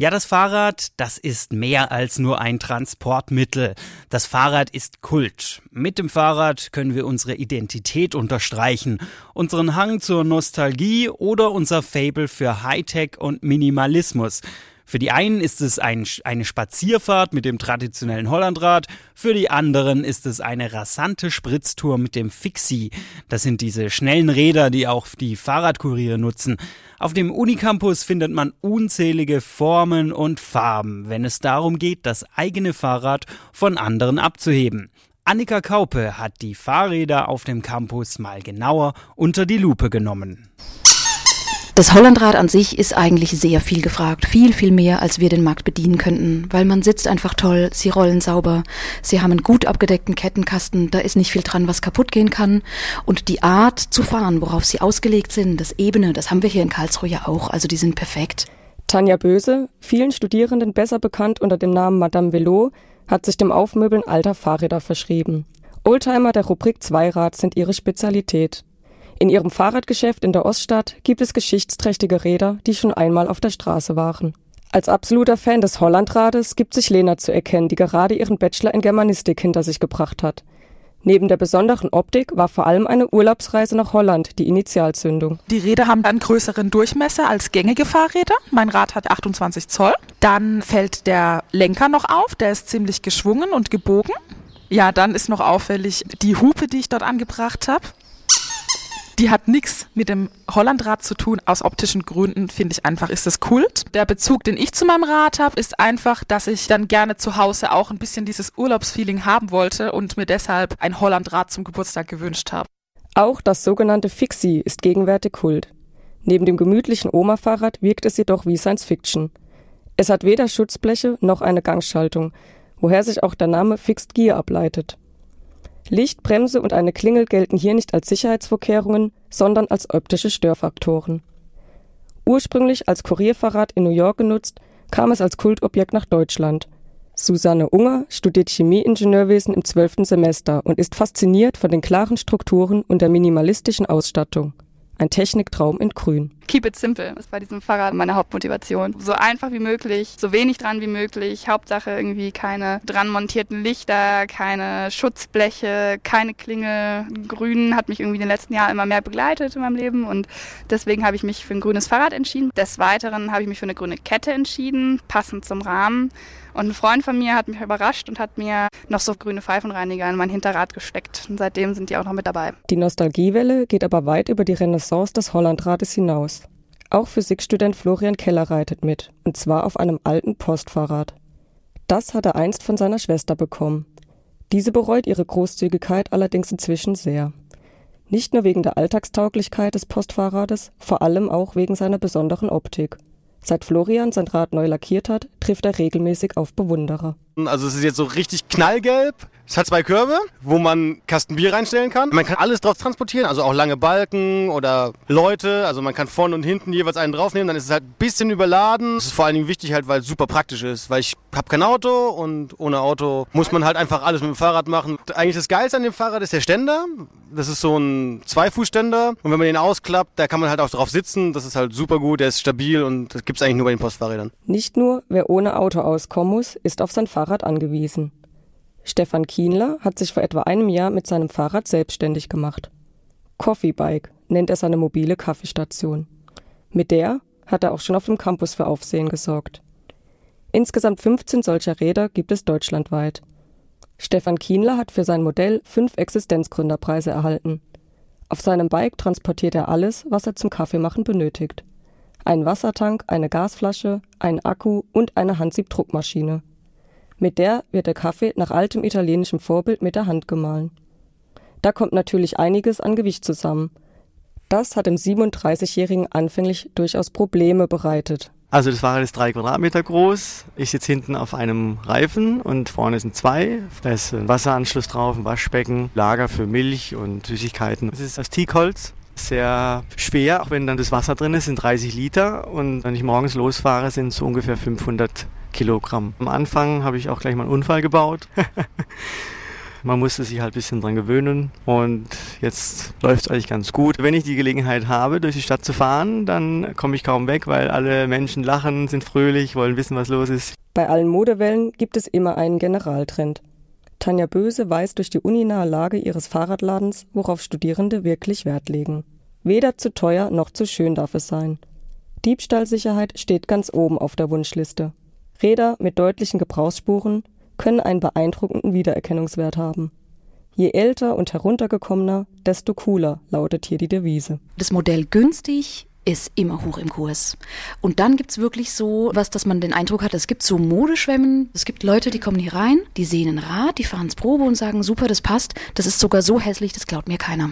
Ja, das Fahrrad, das ist mehr als nur ein Transportmittel. Das Fahrrad ist Kult. Mit dem Fahrrad können wir unsere Identität unterstreichen, unseren Hang zur Nostalgie oder unser Fable für Hightech und Minimalismus. Für die einen ist es ein, eine Spazierfahrt mit dem traditionellen Hollandrad, für die anderen ist es eine rasante Spritztour mit dem Fixie. Das sind diese schnellen Räder, die auch die Fahrradkuriere nutzen. Auf dem Unicampus findet man unzählige Formen und Farben, wenn es darum geht, das eigene Fahrrad von anderen abzuheben. Annika Kaupe hat die Fahrräder auf dem Campus mal genauer unter die Lupe genommen. Das Hollandrad an sich ist eigentlich sehr viel gefragt, viel, viel mehr, als wir den Markt bedienen könnten, weil man sitzt einfach toll, sie rollen sauber, sie haben einen gut abgedeckten Kettenkasten, da ist nicht viel dran, was kaputt gehen kann und die Art zu fahren, worauf sie ausgelegt sind, das Ebene, das haben wir hier in Karlsruhe ja auch, also die sind perfekt. Tanja Böse, vielen Studierenden besser bekannt unter dem Namen Madame Velo, hat sich dem Aufmöbeln alter Fahrräder verschrieben. Oldtimer der Rubrik Zweirad sind ihre Spezialität. In ihrem Fahrradgeschäft in der Oststadt gibt es geschichtsträchtige Räder, die schon einmal auf der Straße waren. Als absoluter Fan des Hollandrades gibt sich Lena zu erkennen, die gerade ihren Bachelor in Germanistik hinter sich gebracht hat. Neben der besonderen Optik war vor allem eine Urlaubsreise nach Holland die Initialzündung. Die Räder haben einen größeren Durchmesser als gängige Fahrräder. Mein Rad hat 28 Zoll. Dann fällt der Lenker noch auf, der ist ziemlich geschwungen und gebogen. Ja, dann ist noch auffällig die Hupe, die ich dort angebracht habe. Die hat nichts mit dem Hollandrad zu tun. Aus optischen Gründen finde ich einfach, ist das Kult. Der Bezug, den ich zu meinem Rad habe, ist einfach, dass ich dann gerne zu Hause auch ein bisschen dieses Urlaubsfeeling haben wollte und mir deshalb ein Hollandrad zum Geburtstag gewünscht habe. Auch das sogenannte Fixie ist gegenwärtig Kult. Neben dem gemütlichen Oma-Fahrrad wirkt es jedoch wie Science Fiction. Es hat weder Schutzbleche noch eine Gangschaltung, woher sich auch der Name Fixed Gear ableitet. Licht, Bremse und eine Klingel gelten hier nicht als Sicherheitsvorkehrungen, sondern als optische Störfaktoren. Ursprünglich als Kurierfahrrad in New York genutzt, kam es als Kultobjekt nach Deutschland. Susanne Unger studiert Chemieingenieurwesen im zwölften Semester und ist fasziniert von den klaren Strukturen und der minimalistischen Ausstattung. Ein Techniktraum in Grün. Keep it simple ist bei diesem Fahrrad meine Hauptmotivation. So einfach wie möglich, so wenig dran wie möglich. Hauptsache irgendwie keine dran montierten Lichter, keine Schutzbleche, keine Klingel. Grün hat mich irgendwie in den letzten Jahren immer mehr begleitet in meinem Leben und deswegen habe ich mich für ein grünes Fahrrad entschieden. Des Weiteren habe ich mich für eine grüne Kette entschieden, passend zum Rahmen. Und ein Freund von mir hat mich überrascht und hat mir noch so grüne Pfeifenreiniger in mein Hinterrad gesteckt. Und seitdem sind die auch noch mit dabei. Die Nostalgiewelle geht aber weit über die Renaissance des Hollandrades hinaus. Auch Physikstudent Florian Keller reitet mit, und zwar auf einem alten Postfahrrad. Das hat er einst von seiner Schwester bekommen. Diese bereut ihre Großzügigkeit allerdings inzwischen sehr. Nicht nur wegen der Alltagstauglichkeit des Postfahrrades, vor allem auch wegen seiner besonderen Optik. Seit Florian sein Rad neu lackiert hat, trifft er regelmäßig auf Bewunderer. Also es ist jetzt so richtig knallgelb. Es hat zwei Körbe, wo man Kasten Bier reinstellen kann. Man kann alles drauf transportieren, also auch lange Balken oder Leute. Also man kann vorne und hinten jeweils einen draufnehmen. Dann ist es halt ein bisschen überladen. Das ist vor allen Dingen wichtig halt, weil es super praktisch ist. Weil ich habe kein Auto und ohne Auto muss man halt einfach alles mit dem Fahrrad machen. Eigentlich das Geilste an dem Fahrrad ist der Ständer. Das ist so ein Zweifußständer. Und wenn man den ausklappt, da kann man halt auch drauf sitzen. Das ist halt super gut, der ist stabil und das gibt es eigentlich nur bei den Postfahrrädern. Nicht nur, wer ohne Auto auskommen muss, ist auf sein Fahrrad angewiesen. Stefan Kienler hat sich vor etwa einem Jahr mit seinem Fahrrad selbstständig gemacht. Coffee Bike nennt er seine mobile Kaffeestation. Mit der hat er auch schon auf dem Campus für Aufsehen gesorgt. Insgesamt 15 solcher Räder gibt es deutschlandweit. Stefan Kienler hat für sein Modell fünf Existenzgründerpreise erhalten. Auf seinem Bike transportiert er alles, was er zum Kaffeemachen benötigt. Einen Wassertank, eine Gasflasche, einen Akku und eine Handsiebdruckmaschine. Mit der wird der Kaffee nach altem italienischem Vorbild mit der Hand gemahlen. Da kommt natürlich einiges an Gewicht zusammen. Das hat dem 37-Jährigen anfänglich durchaus Probleme bereitet. Also das Fahrrad ist drei Quadratmeter groß. Ich sitze hinten auf einem Reifen und vorne sind zwei. Da ist ein Wasseranschluss drauf, ein Waschbecken, Lager für Milch und Süßigkeiten. Es ist aus Teakholz, sehr schwer, auch wenn dann das Wasser drin ist, sind 30 Liter. Und wenn ich morgens losfahre, sind es so ungefähr 500 Kilogramm. Am Anfang habe ich auch gleich mal einen Unfall gebaut. Man musste sich halt ein bisschen dran gewöhnen und jetzt läuft es eigentlich ganz gut. Wenn ich die Gelegenheit habe, durch die Stadt zu fahren, dann komme ich kaum weg, weil alle Menschen lachen, sind fröhlich, wollen wissen, was los ist. Bei allen Modewellen gibt es immer einen Generaltrend. Tanja Böse weiß durch die uninahe Lage ihres Fahrradladens, worauf Studierende wirklich Wert legen. Weder zu teuer noch zu schön darf es sein. Diebstahlsicherheit steht ganz oben auf der Wunschliste. Räder mit deutlichen Gebrauchsspuren können einen beeindruckenden Wiedererkennungswert haben. Je älter und heruntergekommener, desto cooler lautet hier die Devise. Das Modell günstig ist immer hoch im Kurs. Und dann gibt's wirklich so was, dass man den Eindruck hat, es gibt so Modeschwämmen. Es gibt Leute, die kommen hier rein, die sehen ein Rad, die fahren ins Probe und sagen, super, das passt. Das ist sogar so hässlich, das klaut mir keiner.